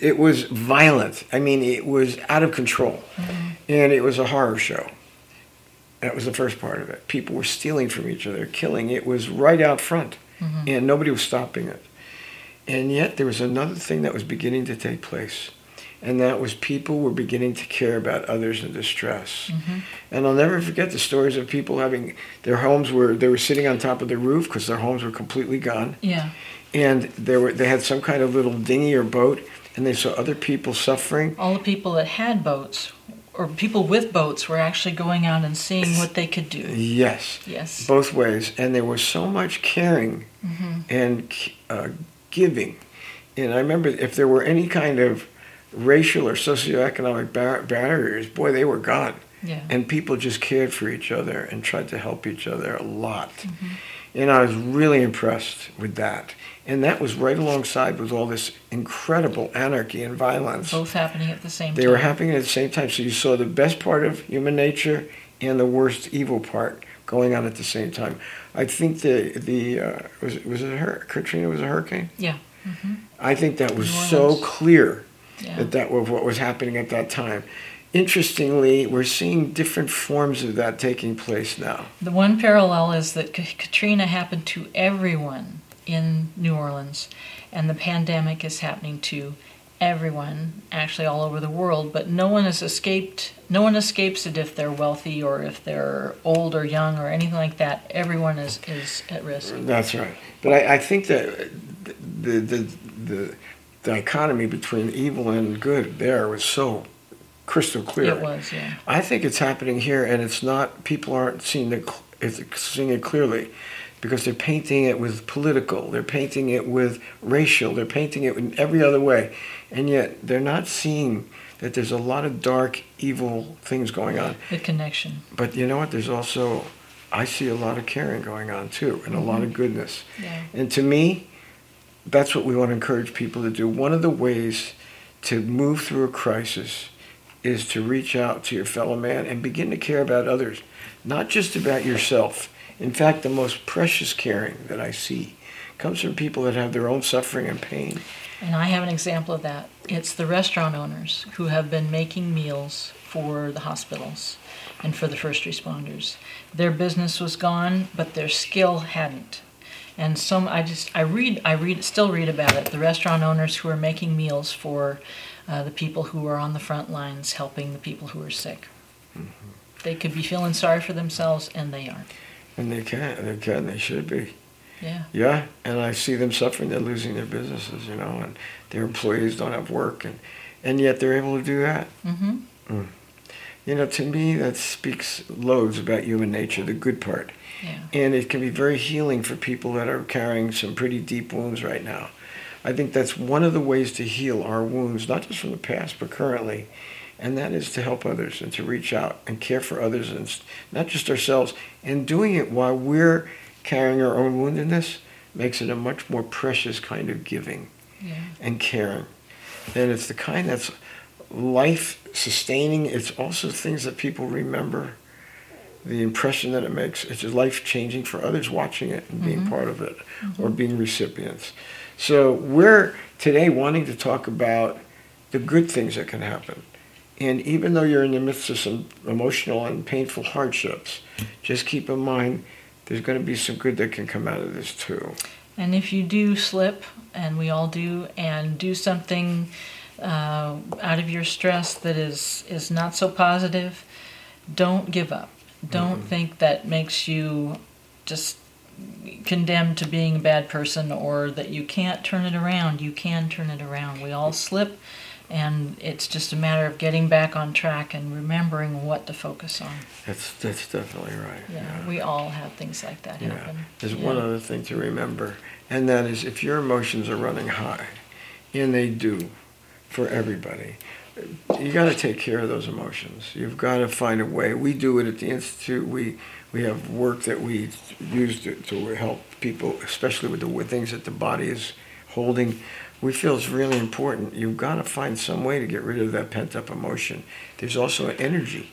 it was violent. I mean, it was out of control, Mm-hmm. and it was a horror show. That was the first part of it. People were stealing from each other, killing. It was right out front, Mhm. and nobody was stopping it. And yet, there was another thing that was beginning to take place, and that was people were beginning to care about others in distress. Mhm. And I'll never forget the stories of people having their homes were they were sitting on top of the roof because their homes were completely gone, Yeah. and they were they had some kind of little dinghy or boat, and they saw other people suffering. All the people that had boats or people with boats were actually going out and seeing what they could do. Yes, Yes. both ways, and there was so much caring hmm and uh, giving. And I remember if there were any kind of racial or socioeconomic bar- barriers, boy, they were gone. Yeah. And people just cared for each other and tried to help each other a lot. Mm-hmm. And I was really impressed with that. And that was right alongside with all this incredible anarchy and violence. Both happening at the same They time. They were happening at the same time. So you saw the best part of human nature and the worst evil part going on at the same time. I think the the uh, was was it her Katrina was a hurricane. Yeah. hmm I think that was so clear Yeah. that that was what was happening at that time. Interestingly, we're seeing different forms of that taking place now. The one parallel is that K- Katrina happened to everyone in New Orleans, and the pandemic is happening to everyone, actually all over the world. But no one has escaped. No one escapes it if they're wealthy or if they're old or young or anything like that. Everyone is, is at risk. That's right. But I, I think that the, the the dichotomy between evil and good there was so crystal clear. It was, yeah. I think it's happening here, and it's not. People aren't seeing the it's seeing it clearly, because they're painting it with political, they're painting it with racial, they're painting it in every other way, and yet they're not seeing that there's a lot of dark, evil things going on. The connection. But you know what? There's also, I see a lot of caring going on too, and a mm-hmm. lot of goodness. Yeah. And to me, that's what we want to encourage people to do. One of the ways to move through a crisis is to reach out to your fellow man and begin to care about others, not just about yourself. In fact, the most precious caring that I see comes from people that have their own suffering and pain. And I have an example of that. It's the restaurant owners who have been making meals for the hospitals and for the first responders. Their business was gone, but their skill hadn't. And some I just I read I read still read about it. The restaurant owners who are making meals for uh, the people who are on the front lines helping the people who are sick. They could be feeling sorry for themselves, and they aren't. And they can, they can, they should be. Yeah. Yeah, and I see them suffering. They're losing their businesses, you know, and their employees don't have work, and, and yet they're able to do that. Mm-hmm. You know, to me, that speaks loads about human nature, the good part. Yeah. And it can be very healing for people that are carrying some pretty deep wounds right now. I think that's one of the ways to heal our wounds, not just from the past, but currently. And that is to help others and to reach out and care for others and not just ourselves. And doing it while we're carrying our own woundedness makes it a much more precious kind of giving Yeah. and caring. And it's the kind that's life sustaining. It's also things that people remember, the impression that it makes. It's life changing for others watching it and being Mhm. part of it or being recipients. So we're today wanting to talk about the good things that can happen. And even though you're in the midst of some emotional and painful hardships, just keep in mind there's going to be some good that can come out of this too. And if you do slip, and we all do, and do something uh, out of your stress that is is not so positive, don't give up. Don't think that makes you just condemned to being a bad person or that you can't turn it around. You can turn it around. We all slip, and it's just a matter of getting back on track and remembering what to focus on. That's that's definitely right. Yeah, we all have things like that Yeah. happen. There's Yeah. one other thing to remember, and that is if your emotions are running high, and they do for everybody, you got to take care of those emotions. You've got to find a way. We do it at the institute. We we have work that we use to, to help people, especially with the with things that the body is holding. We feel it's really important. You've got to find some way to get rid of that pent up emotion. There's also energy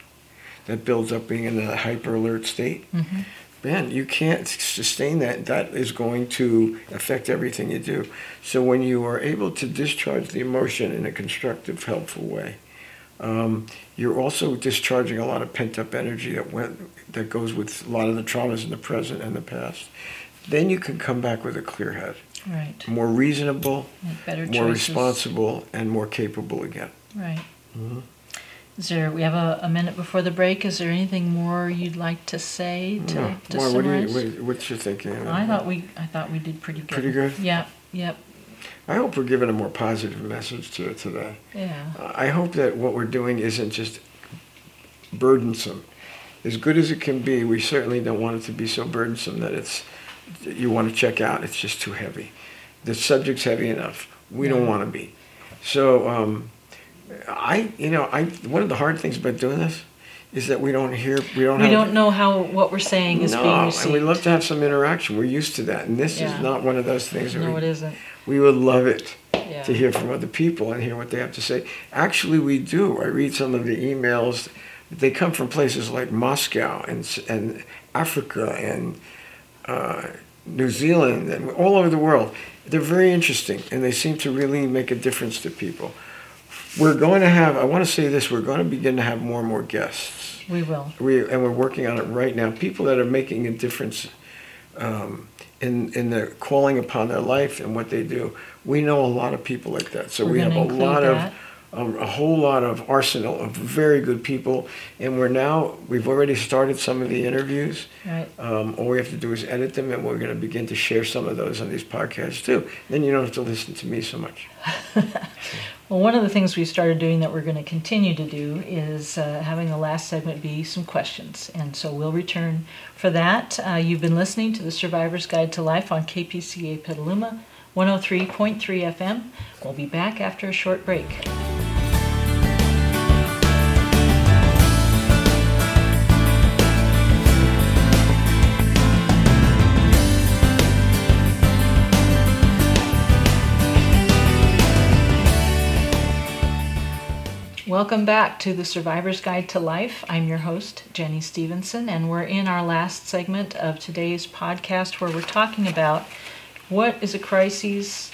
that builds up being in a hyper alert state. Mm-hmm. Man, you can't sustain that. That is going to affect everything you do. So when you are able to discharge the emotion in a constructive, helpful way, um, you're also discharging a lot of pent up energy that went that goes with a lot of the traumas in the present and the past. Then you can come back with a clear head, Right. more reasonable, Make better more choices. responsible, and more capable again. Right. Mhm. Is there? We have a, a minute before the break. Is there anything more you'd like to say to, No. to Well, what you, summarize? what, what's your thinking? I thought we I thought we did pretty good. Pretty good? Yeah. Yep. I hope we're giving a more positive message to today. Yeah. I hope that what we're doing isn't just burdensome. As good as it can be, we certainly don't want it to be so burdensome that it's you want to check out. It's just too heavy. The subject's heavy enough. We don't want to be. So um, I, you know, I one of the hard things about doing this is that we don't hear, we don't We have. don't know how what we're saying is no, being and we love to have some interaction. We're used to that, and this Yeah. is not one of those things. no, we, it isn't. we would love it Yeah. to hear from other people and hear what they have to say. Actually, we do. I read some of the emails. They come from places like Moscow and and Africa and uh, New Zealand and all over the world. They're very interesting and they seem to really make a difference to people. We're going to have. I want to say this. We're going to begin to have more and more guests. We will. We and we're working on it right now. People that are making a difference um, in in their calling upon their life and what they do. We know a lot of people like that. So We're we have a lot that. of um, a whole lot of arsenal of very good people, and we're now we've already started some of the interviews. Right. Um, all we have to do is edit them, and we're going to begin to share some of those on these podcasts too. Then you don't have to listen to me so much. Well, one of the things we started doing that we're going to continue to do is uh, having the last segment be some questions. And so we'll return for that. Uh, you've been listening to the Survivor's Guide to Life on KPCA Petaluma 103.3 FM. We'll be back after a short break. Welcome back to the Survivor's Guide to Life. I'm your host, Jenny Stevenson, and we're in our last segment of today's podcast where we're talking about what is a crisis,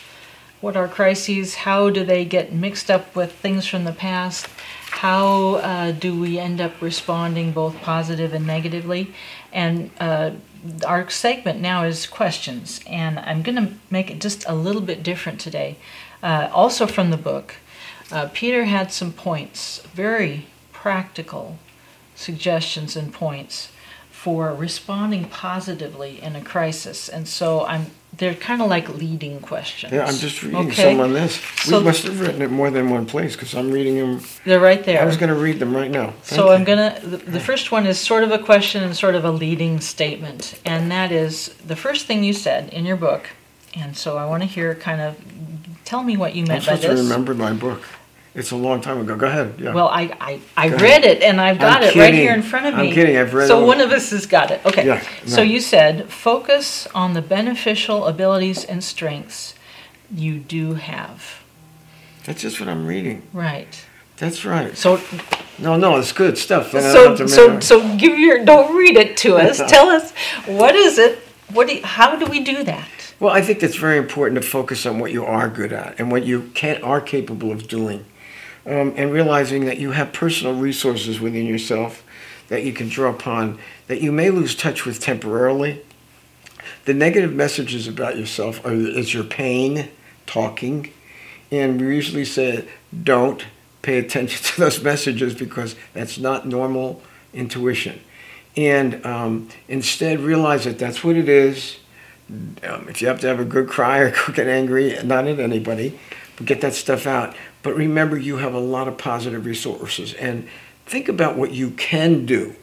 what are crises, how do they get mixed up with things from the past, how uh, do we end up responding both positive and negatively, and uh, our segment now is questions, and I'm going to make it just a little bit different today. Uh, also from the book, uh, Peter had some points, very practical suggestions and points for responding positively in a crisis, and so I'm they're kind of like leading questions. Yeah, I'm just reading Okay. some on this. So- we must have written it more than one place because I'm reading them. They're right there. I was going to read them right now. So Thank I'm gonna. The, the first one is sort of a question and sort of a leading statement, and that is the first thing you said in your book. And so I want to hear kind of tell me what you meant by this. remember my book. It's a long time ago. Go ahead. Yeah. Well, I I, I Go read it and I've got I'm it right here in front of me. I'm kidding. I've read So all- one of us has got it. Okay. Yeah, So you said focus on the beneficial abilities and strengths you do have. That's just what I'm reading. Right. That's right. So No, no, it's good stuff. so so so give your don't read it to us. Tell us what is it? What do you, how do we do that? Well, I think it's very important to focus on what you are good at and what you can are capable of doing, um, and realizing that you have personal resources within yourself that you can draw upon that you may lose touch with temporarily. The negative messages about yourself are is your pain talking, and we usually say don't pay attention to those messages because that's not normal intuition, and um, instead realize that that's what it is um, if you have to have a good cry or get angry, not at anybody, but get that stuff out. But remember, you have a lot of positive resources, and think about what you can do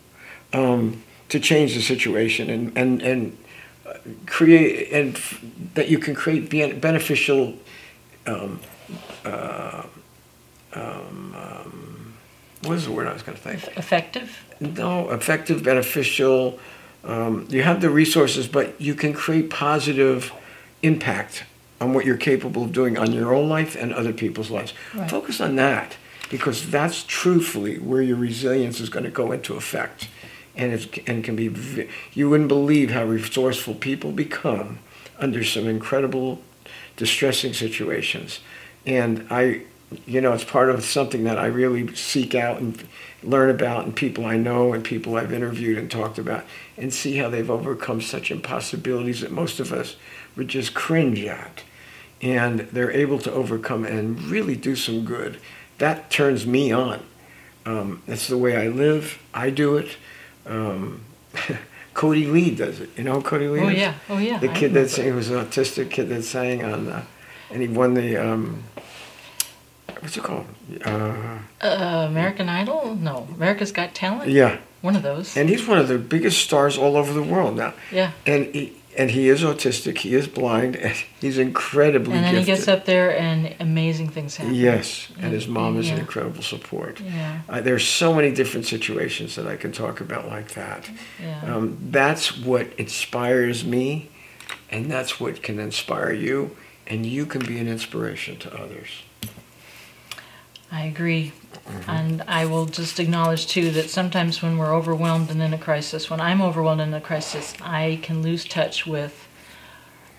um, to change the situation, and and and uh, create and f- that you can create be- beneficial. Um, uh, um, um, what is the word I was going to think? Effective? No, effective, beneficial. Um, you have the resources, but you can create positive impact on what you're capable of doing on your own life and other people's lives. Right. Focus on that because that's truthfully where your resilience is going to go into effect. And it and can be, you wouldn't believe how resourceful people become under some incredible, distressing situations. And I, you know, it's part of something that I really seek out and learn about, and people I know and people I've interviewed and talked about, and see how they've overcome such impossibilities that most of us would just cringe at. And they're able to overcome and really do some good. That turns me on. Um, that's the way I live. I do it. Um, Kodi Lee does it. You know Kodi Lee Oh, yeah. Oh, yeah. The kid that sang, he was an autistic kid that sang on, uh, and he won the, um, what's it called? Uh, Uh, American Idol? No. America's Got Talent? yeah, One of those. and he's one of the biggest stars all over the world now. yeah. And he, and he is autistic. He is blind, and he's incredibly And then gifted. he gets up there and amazing things happen. Yes, and his mom is an incredible support. Yeah. Uh, there's so many different situations that I can talk about like that. Yeah. Um, that's what inspires me, and that's what can inspire you, and you can be an inspiration to others. I agree. And I will just acknowledge too that sometimes when we're overwhelmed and in a crisis, when I'm overwhelmed in a crisis, I can lose touch with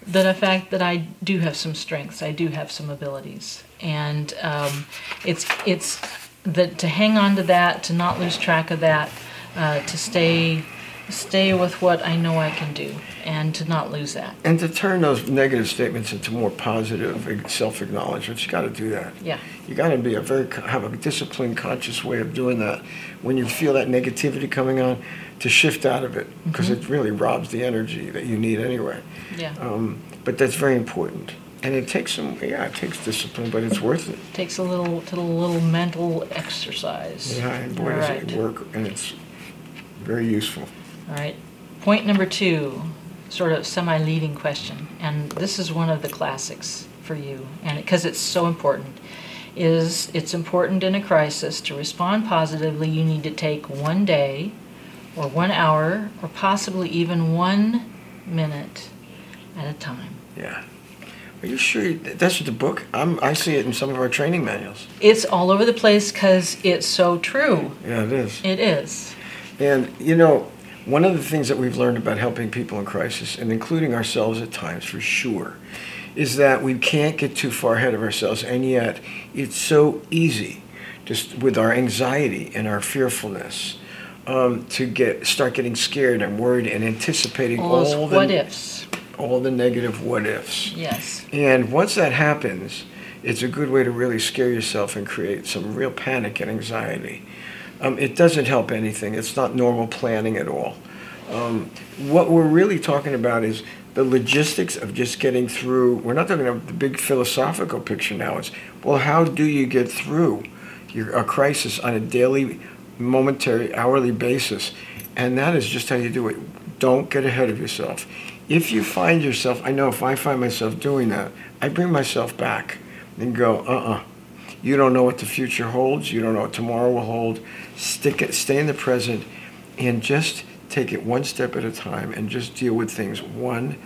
the fact that I do have some strengths, I do have some abilities, and um, it's it's that to hang on to that, to not lose track of that, uh, to stay stay with what I know I can do, and to not lose that. And to turn those negative statements into more positive self-acknowledgement, you got to do that. Yeah. You got to be a very have a disciplined, conscious way of doing that. When you feel that negativity coming on, to shift out of it because it really robs the energy that you need anyway. Yeah. Um, but that's very important, and it takes some. Yeah, it takes discipline, but it's worth it. Takes a little to a little mental exercise. Yeah, and boy, All does right. it work, and it's very useful. All right. Point number two, sort of semi-leading question, and this is one of the classics for you, and because it's so important, is it's important in a crisis to respond positively. You need to take one day, or one hour, or possibly even one minute at a time. Yeah. Are you sure you- that's the book? I'm, I see it in some of our training manuals. It's all over the place because it's so true. Yeah, it is. It is. And you know, one of the things that we've learned about helping people in crisis, and including ourselves at times for sure, is that we can't get too far ahead of ourselves. And yet, it's so easy, just with our anxiety and our fearfulness, um, to get start getting scared and worried and anticipating All all the what ifs. all the negative what ifs. Yes. And once that happens, it's a good way to really scare yourself and create some real panic and anxiety. Um, it doesn't help anything. It's not normal planning at all. Um, what we're really talking about is the logistics of just getting through. We're not talking about the big philosophical picture now. It's, well, how do you get through your, a crisis on a daily, momentary, hourly basis? And that is just how you do it. Don't get ahead of yourself. If you find yourself, I know if I find myself doing that, I bring myself back and go, uh uh You don't know what the future holds. You don't know what tomorrow will hold. Stick it, stay in the present, and just take it one step at a time and just deal with things one.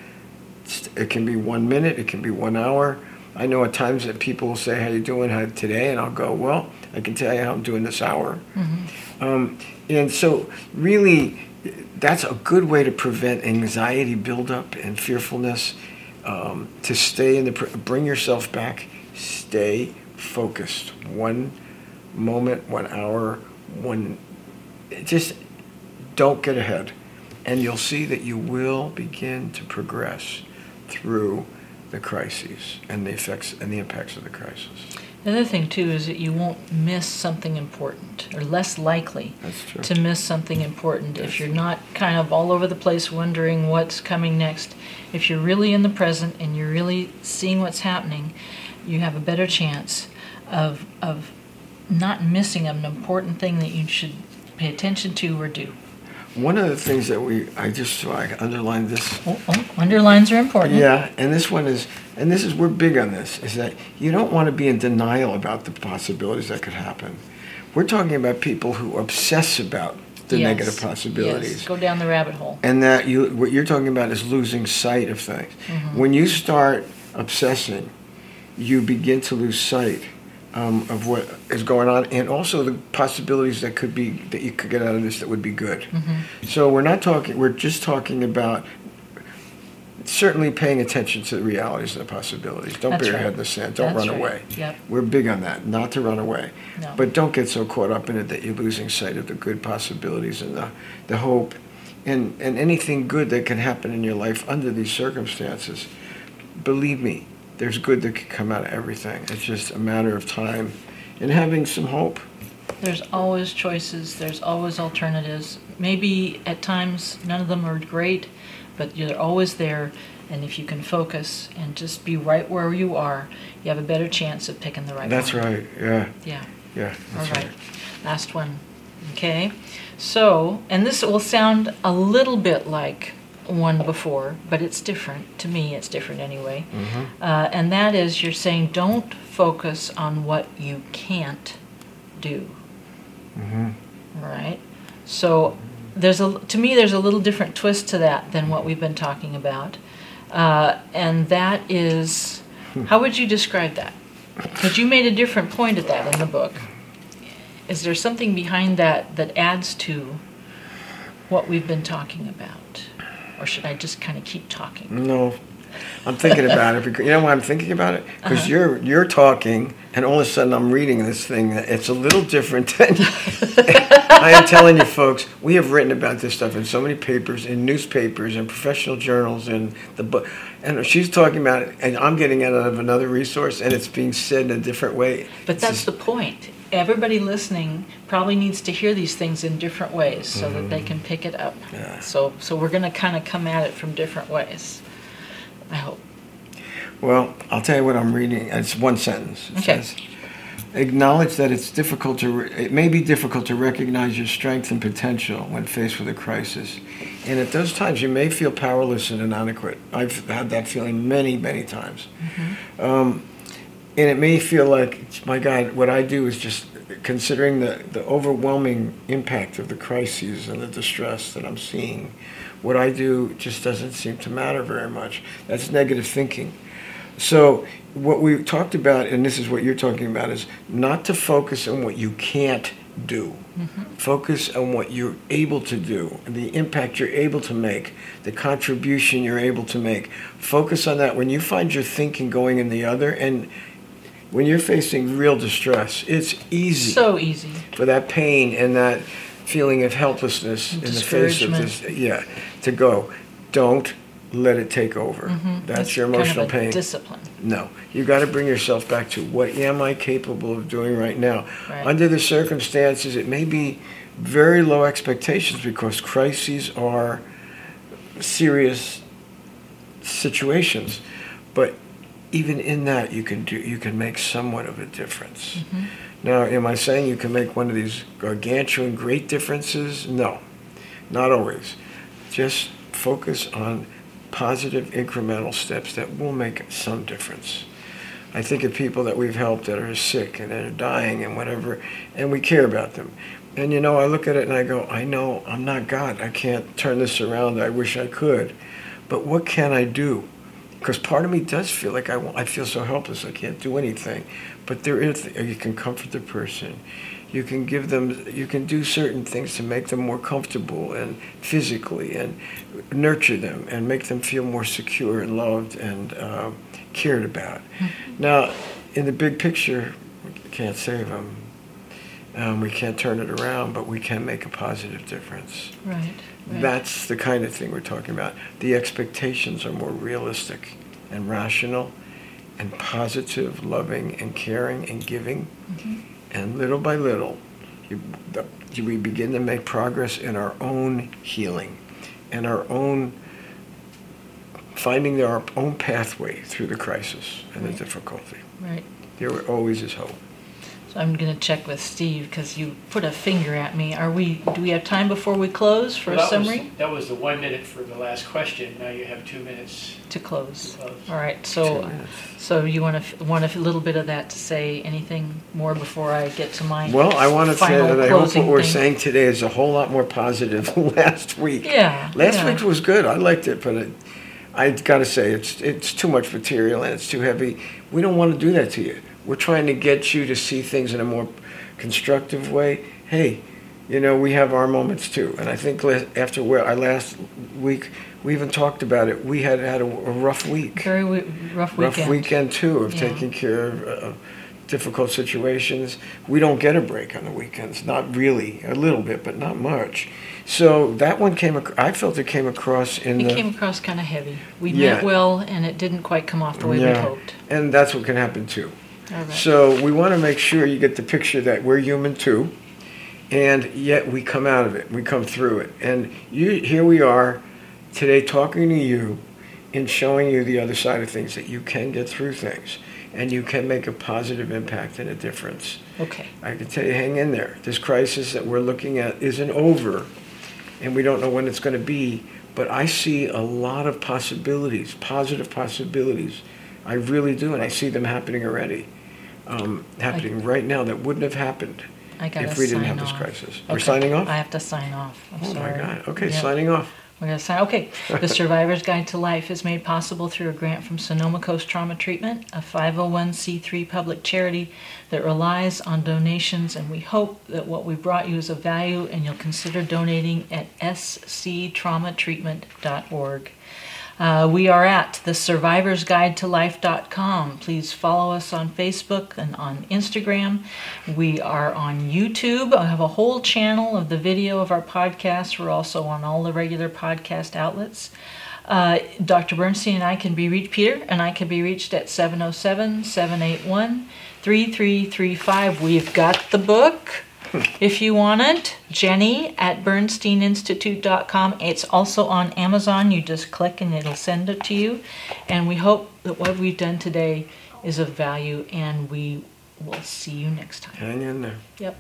It can be one minute. It can be one hour. I know at times that people will say, "How you doing how, today?" And I'll go, "Well, I can tell you how I'm doing this hour." Um, and so, really, that's a good way to prevent anxiety buildup and fearfulness. Um, to stay in the, bring yourself back. Stay focused. One moment, one hour, one. Just don't get ahead, and you'll see that you will begin to progress through the crises and the effects and the impacts of the crisis. The other thing too is that you won't miss something important, or less likely to miss something important if you're not kind of all over the place wondering what's coming next. If you're really in the present and you're really seeing what's happening, you have a better chance of of not missing an important thing that you should pay attention to or do. one of the things that we, I just, so I underlined this. Oh, oh, underlines are important. Yeah, and this one is, and this is, we're big on this, is that you don't want to be in denial about the possibilities that could happen. We're talking about people who obsess about the Yes, negative Yes, possibilities. go down the rabbit hole. And that you, what you're talking about is losing sight of things. Mm-hmm. When you start obsessing, you begin to lose sight um, of what is going on, and also the possibilities that could be that you could get out of this that would be good. Mm-hmm. So we're not talking. We're just talking about certainly paying attention to the realities and the possibilities. Don't That's bury your head in the sand. Don't That's run right. away. Yep. We're big on that, not to run away. No. But don't get so caught up in it that you're losing sight of the good possibilities and the, the hope and, and anything good that can happen in your life under these circumstances. Believe me, there's good that can come out of everything. It's just a matter of time and having some hope. There's always choices, there's always alternatives. Maybe at times none of them are great, but you're always there. And if you can focus and just be right where you are, you have a better chance of picking the right That's one. right. Yeah. Yeah. Yeah. All That's right. Last one. Okay. So, and this will sound a little bit like one before, but it's different. To me, it's different anyway. Mhm. Uh, and that is you're saying don't focus on what you can't do. Mhm. All right. So there's a to me there's a little different twist to that than what we've been talking about, uh, and that is how would you describe that? Because you made a different point at that in the book. Is there something behind that that adds to what we've been talking about, or should I just kind of keep talking? No, I'm thinking about it because you know why I'm thinking about it because Uh-huh. you're you're talking and all of a sudden I'm reading this thing. that It's a little different than I am telling you, folks. We have written about this stuff in so many papers, in newspapers, in professional journals, and the book. And she's talking about it, and I'm getting it out of another resource, and it's being said in a different way. But It's that's just- the point. Everybody listening probably needs to hear these things in different ways so that they can pick it up. Yeah. So, so we're going to kind of come at it from different ways. I hope. Well, I'll tell you what I'm reading. It's one sentence. It Okay. says, Acknowledge that it's difficult to, re- it may be difficult to recognize your strength and potential when faced with a crisis. And at those times, you may feel powerless and inadequate. I've had that feeling many, many times. Um, and it may feel like, my God, what I do is just considering the, the overwhelming impact of the crises and the distress that I'm seeing, what I do just doesn't seem to matter very much. That's negative thinking. So, what we talked about, and this is what you're talking about, is not to focus on what you can't do. Mm-hmm. Focus on what you're able to do, the impact you're able to make, the contribution you're able to make. Focus on that. When you find your thinking going in the other, and when you're facing real distress, it's easy So easy. for that pain and that feeling of helplessness in the face of this. Yeah, to go. Don't let it take over. Mm-hmm. That's It's your kind of emotional a pain. Discipline. No, you got to bring yourself back to what am I capable of doing right now? Right. Under the circumstances, it may be very low expectations because crises are serious situations, but even in that, you can do you can make somewhat of a difference. Mm-hmm. Now, am I saying you can make one of these gargantuan great differences? No, not always. Just focus on positive incremental steps that will make some difference. I think of people that we've helped that are sick and that are dying and whatever, and we care about them. And you know, I look at it and I go, I know I'm not God. I can't turn this around. I wish I could. But what can I do? Because part of me does feel like I, I feel so helpless. I can't do anything. But there is, you can comfort the person. You can give them, you can do certain things to make them more comfortable and physically and nurture them and make them feel more secure and loved and uh, cared about. Now, in the big picture, we can't save them. Um, we can't turn it around, but we can make a positive difference. Right. Right. That's the kind of thing we're talking about. The expectations are more realistic and rational and positive, loving and caring and giving. Mhm. And little by little, you, the, we begin to make progress in our own healing and our own finding our own pathway through the crisis and the difficulty. Right. There always is hope. So I'm going to check with Steve because you put a finger at me. Are we? Do we have time before we close for Well, a that was- summary? That was the one minute for the last question. Now you have two minutes To close. to close. All right. So, uh, so you want to want a little bit of that to say anything more before I get to my Well, I want to say final that I hope closing what we're thing? saying today is a whole lot more positive than last week. Yeah. Last yeah. week was good. I liked it, but it, I got to say it's it's too much material and it's too heavy. We don't want to do that to you. We're trying to get you to see things in a more constructive way. Hey, you know we have our moments too, and I think after where our last week, we even talked about it. We had had a, a rough week, Very w- rough weekend. rough weekend. too of Yeah. taking care of. Uh, difficult situations we don't get a break on the weekends not really a little bit but not much so that one came ac- i felt it came across in It the came across kind of heavy. We Yeah. meant well, and it didn't quite come off the way we hoped. and that's what can happen too. Right. So we want to make sure you get the picture that we're human too, and yet we come out of it, we come through it, and you here we are today talking to you and showing you the other side of things that you can get through things and you can make a positive impact and a difference. okay. I can tell you, hang in there. This crisis that we're looking at isn't over, and we don't know when it's going to be. But I see a lot of possibilities, positive possibilities. I really do, and I see them happening already, um, happening right now that wouldn't have happened I if we didn't sign have this off. crisis. We're Okay. signing off. I have to sign off. I'm oh sorry. my God! Okay, Yeah. signing off. We're going to sign. Okay. The Survivor's Guide to Life is made possible through a grant from Sonoma Coast Trauma Treatment, a 501c3 public charity that relies on donations, and we hope that what we brought you is of value and you'll consider donating at sctraumatreatment.org. Uh, we are at the survivorsguidetolife.com. Please follow us on Facebook and on Instagram. We are on YouTube. I have a whole channel of the video of our podcast. We're also on all the regular podcast outlets. Uh, Dr. Bernstein and I can be reached, Peter and I can be reached at 707 781 3335. We've got the book if you want it. Jenny at bernsteininstitute.com. It's also on Amazon. You just click and it'll send it to you. And we hope that what we've done today is of value, and we will see you next time. Hang in there. Yep.